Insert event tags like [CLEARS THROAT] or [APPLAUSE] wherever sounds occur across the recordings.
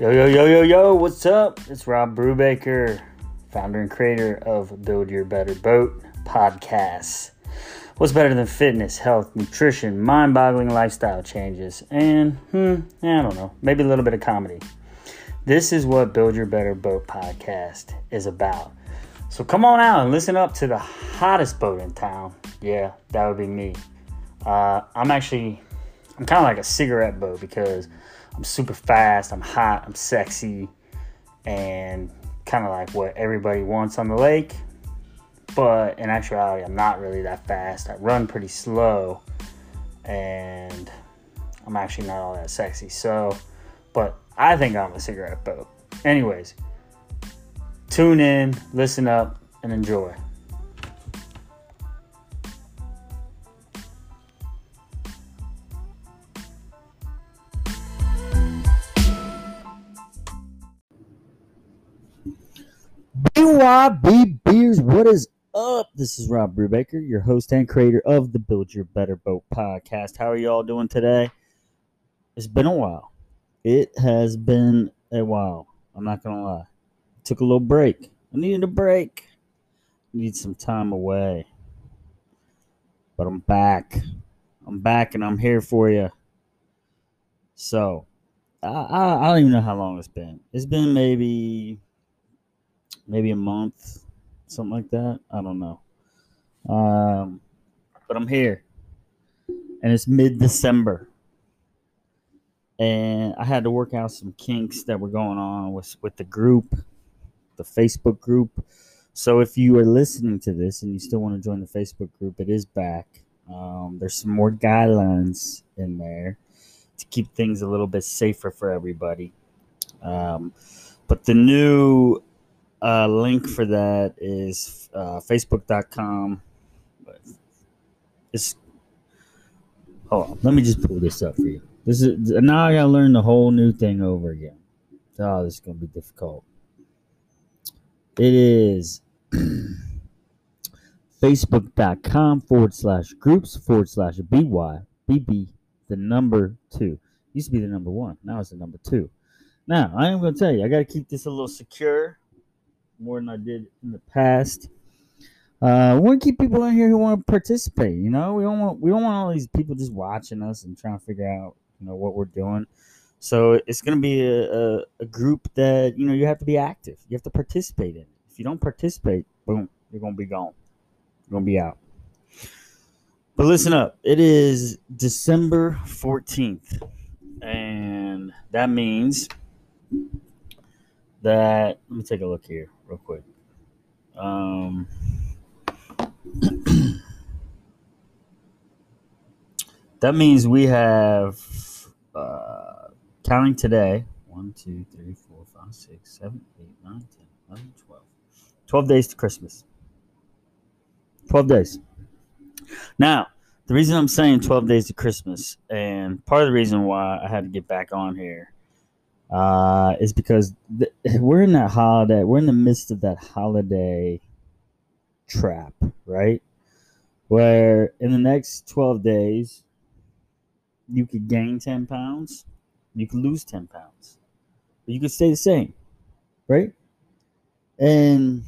Yo, yo, yo, yo, yo, what's up? It's Rob Brubaker, founder and creator of Build Your Better Boat podcast. What's better than fitness, health, nutrition, mind boggling lifestyle changes, and, hmm, I don't know, maybe a little bit of comedy. This is what Build Your Better Boat podcast is about. So come on out and listen up to the hottest boat in town. Yeah, that would be me. Uh, I'm actually, I'm kind of like a cigarette boat because I'm super fast, I'm hot, I'm sexy, and kind of like what everybody wants on the lake. But in actuality, I'm not really that fast. I run pretty slow, and I'm actually not all that sexy. So, but I think I'm a cigarette boat. Anyways, tune in, listen up, and enjoy. BYB Beers, what is up? This is Rob Brubaker, your host and creator of the Build Your Better Boat podcast. How are you all doing today? It's been a while. It has been a while. I'm not gonna lie. Took a little break. I needed a break. Need some time away. But I'm back. I'm back and I'm here for you. So, I, I, I don't even know how long it's been. It's been maybe maybe a month, something like that. I don't know. Um, but I'm here, and it's mid December, and I had to work out some kinks that were going on with with the group, the Facebook group. So if you are listening to this and you still want to join the Facebook group, it is back. Um, there's some more guidelines in there to keep things a little bit safer for everybody. Um, but the new uh, link for that is uh, facebook.com. It's hold on, let me just pull this up for you. This is now I gotta learn the whole new thing over again. Oh, this is gonna be difficult. It is [CLEARS THROAT] facebook.com forward slash groups forward slash by bb the number two. Used to be the number one. Now it's the number two. Now I am gonna tell you, I gotta keep this a little secure more than I did in the past. Uh, we want to keep people in here who want to participate. You know, we don't want we don't want all these people just watching us and trying to figure out you know what we're doing. So it's going to be a, a, a, group that you know you have to be active. You have to participate in. If you don't participate, boom, you're going to be gone. You're going to be out. But listen up. It is December 14th. And that means that let me take a look here real quick. Um, [CLEARS THROAT] that means we have uh, counting today 1, 2, 3, 4, 5, 6, 7, 8, 9, 10, 11, 12. 12 days to Christmas. 12 days. Now, the reason I'm saying 12 days to Christmas, and part of the reason why I had to get back on here uh, is because th- [LAUGHS] we're in that holiday. We're in the midst of that holiday trap, right? Where in the next 12 days, you could gain 10 pounds, you could lose 10 pounds, but you could stay the same, right? And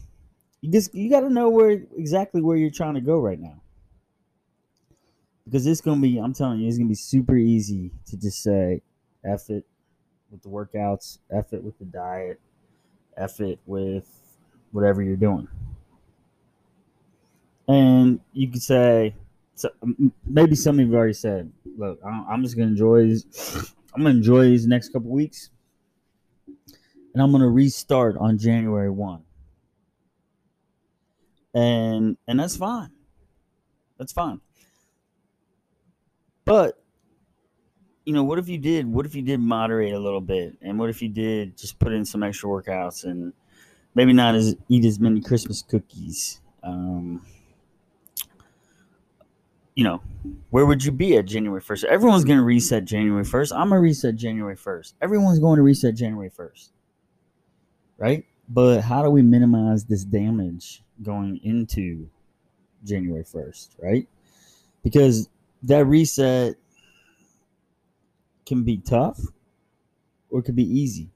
you just you got to know where exactly where you're trying to go right now. Because it's gonna be, I'm telling you, it's gonna be super easy to just say, "F it, with the workouts, effort with the diet, effort with whatever you're doing. And you could say, so maybe some of you already said, look, I'm just gonna enjoy these. [SNIFFS] I'm gonna enjoy these next couple weeks, and I'm gonna restart on January one. And and that's fine. That's fine. But you know, what if you did? What if you did moderate a little bit, and what if you did just put in some extra workouts and maybe not as eat as many Christmas cookies? Um, you know, where would you be at January first? Everyone's going to reset January first. I'm gonna reset January first. Everyone's going to reset January first, right? But how do we minimize this damage going into January first, right? Because that reset can be tough or it could be easy.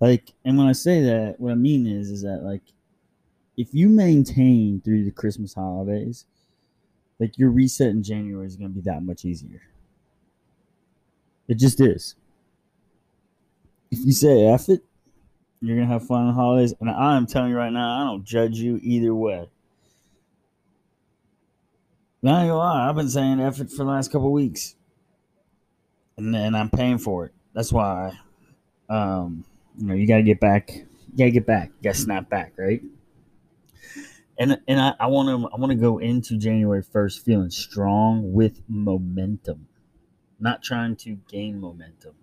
Like, and when I say that, what I mean is, is that like, if you maintain through the Christmas holidays, like your reset in January is going to be that much easier. It just is. If you say F it, you're going to have fun on holidays. And I'm telling you right now, I don't judge you either way. Not gonna lie, I've been saying F it for the last couple weeks. And then I'm paying for it. That's why, um, you know, you got to get back. You got to get back. You got to snap back, right? and and I want to I want to go into January first feeling strong with momentum, not trying to gain momentum.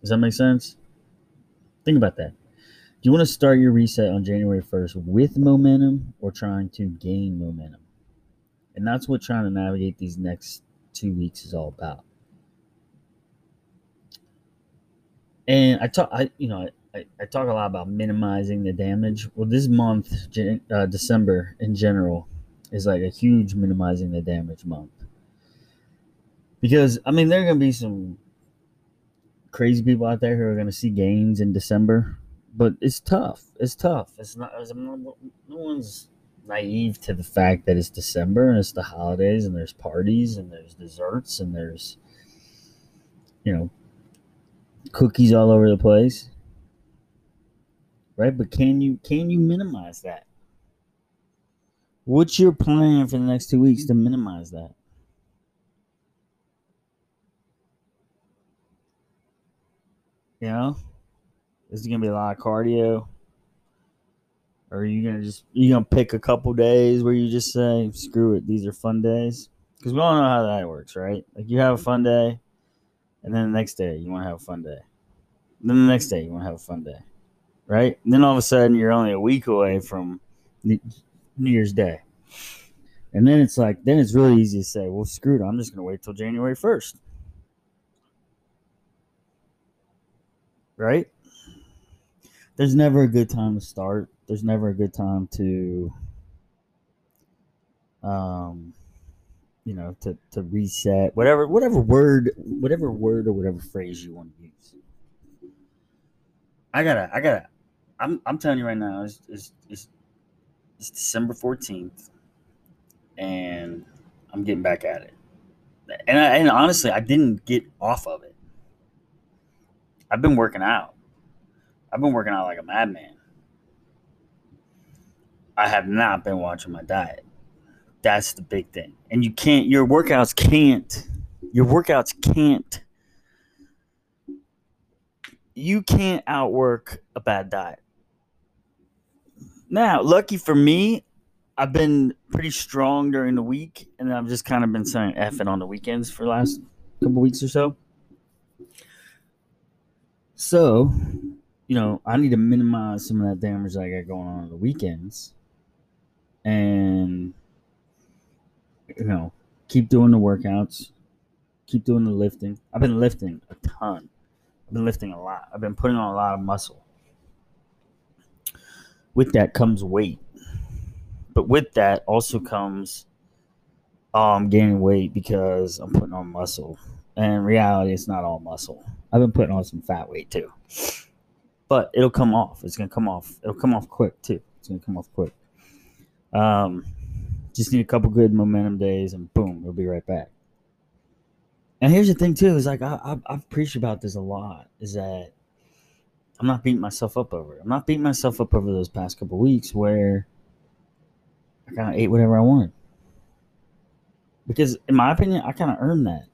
Does that make sense? Think about that. Do you want to start your reset on January first with momentum or trying to gain momentum? And that's what trying to navigate these next two weeks is all about. And I talk, I you know, I, I talk a lot about minimizing the damage. Well, this month, uh, December in general, is like a huge minimizing the damage month. Because, I mean, there are going to be some crazy people out there who are going to see gains in December, but it's tough. It's tough. It's not, it's, no one's naive to the fact that it's December and it's the holidays and there's parties and there's desserts and there's, you know, cookies all over the place right? But can you can you minimize that? What's your plan for the next two weeks to minimize that? You know, is it gonna be a lot of cardio? Or are you gonna just you gonna pick a couple days where you just say, screw it, these are fun days? Because we all know how that works, right? Like you have a fun day, and then the next day you want to have a fun day. And then the next day you want to have a fun day right? And then all of a sudden, you're only a week away from New Year's Day. And then it's like, then it's really easy to say, well, screw it. I'm just going to wait till January 1st. Right? There's never a good time to start. There's never a good time to, um, you know, to, to reset, whatever, whatever word, whatever word or whatever phrase you want to use. I gotta, I gotta, I'm I'm telling you right now, it's it's, it's, it's December fourteenth, and I'm getting back at it. And I, and honestly, I didn't get off of it. I've been working out. I've been working out like a madman. I have not been watching my diet. That's the big thing. And you can't. Your workouts can't. Your workouts can't. You can't outwork a bad diet. Now, lucky for me, I've been pretty strong during the week, and I've just kind of been saying it on the weekends for the last couple weeks or so. So, you know, I need to minimize some of that damage that I got going on on the weekends, and you know, keep doing the workouts, keep doing the lifting. I've been lifting a ton. I've been lifting a lot. I've been putting on a lot of muscle with that comes weight. But with that also comes um gaining weight because I'm putting on muscle. And in reality, it's not all muscle. I've been putting on some fat weight too. But it'll come off. It's gonna come off. It'll come off quick too. It's gonna come off quick. Um, just need a couple good momentum days, and boom, it'll be right back. And here's the thing too: is like I, I've, I've preached about this a lot. Is that I'm not beating myself up over it. I'm not beating myself up over those past couple weeks where I kind of ate whatever I wanted. Because in my opinion, I kind of earned that.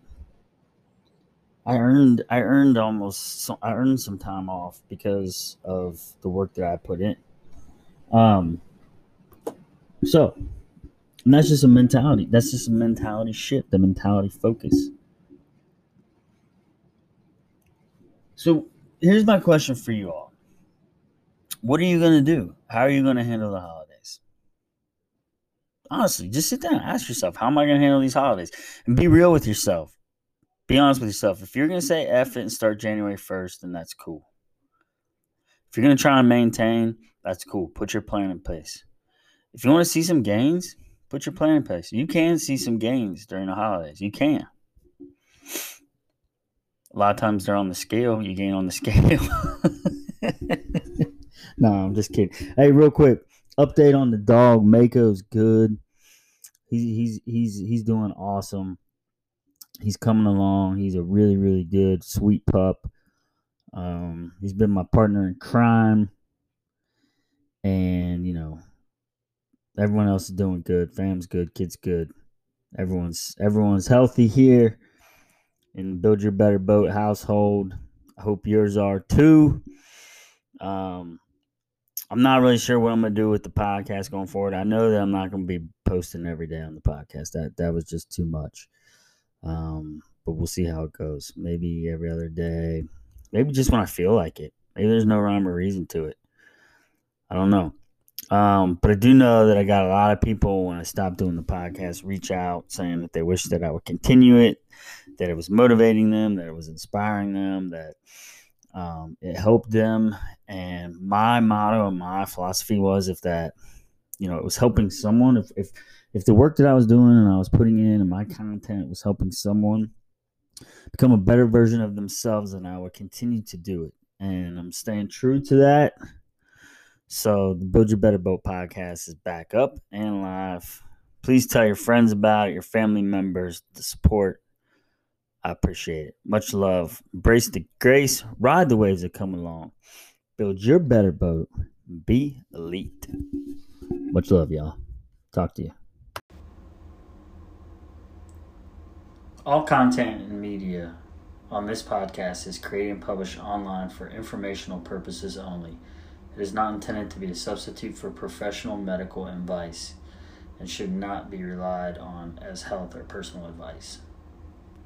I earned I earned almost I earned some time off because of the work that I put in. Um so and that's just a mentality. That's just a mentality shift, the mentality focus. So here's my question for you all. What are you going to do? How are you going to handle the holidays? Honestly, just sit down ask yourself, how am I going to handle these holidays? And be real with yourself. Be honest with yourself. If you're going to say F it and start January 1st, then that's cool. If you're going to try and maintain, that's cool. Put your plan in place. If you want to see some gains, put your plan in place. You can see some gains during the holidays. You can a lot of times they're on the scale. You gain on the [LAUGHS] scale. no, I'm just kidding. Hey, real quick, update on the dog. Mako's good. He's he's he's he's doing awesome. He's coming along. He's a really really good sweet pup. Um, he's been my partner in crime, and you know, everyone else is doing good. Fam's good. Kids good. Everyone's everyone's healthy here And Build Your Better Boat household. I hope yours are too. Um, I'm not really sure what I'm gonna do with the podcast going forward. I know that I'm not gonna be posting every day on the podcast. That that was just too much. Um, but we'll see how it goes. Maybe every other day. Maybe just when I feel like it. Maybe there's no rhyme or reason to it. I don't know. Um, but I do know that I got a lot of people when I stopped doing the podcast reach out saying that they wish that I would continue it, that it was motivating them, that it was inspiring them, that um, it helped them. And my motto and my philosophy was if that, you know, it was helping someone, if, if, if the work that I was doing and I was putting in and my content was helping someone become a better version of themselves, then I would continue to do it. And I'm staying true to that. So the Build Your Better Boat podcast is back up and live. Please tell your friends about it, your family members, the support. I appreciate it. Much love. Embrace the grace. Ride the waves that come along. Build your better boat. Be elite. Much love, y'all. Talk to you. All content and media on this podcast is created and published online for informational purposes only. It is not intended to be a substitute for professional medical advice and should not be relied on as health or personal advice.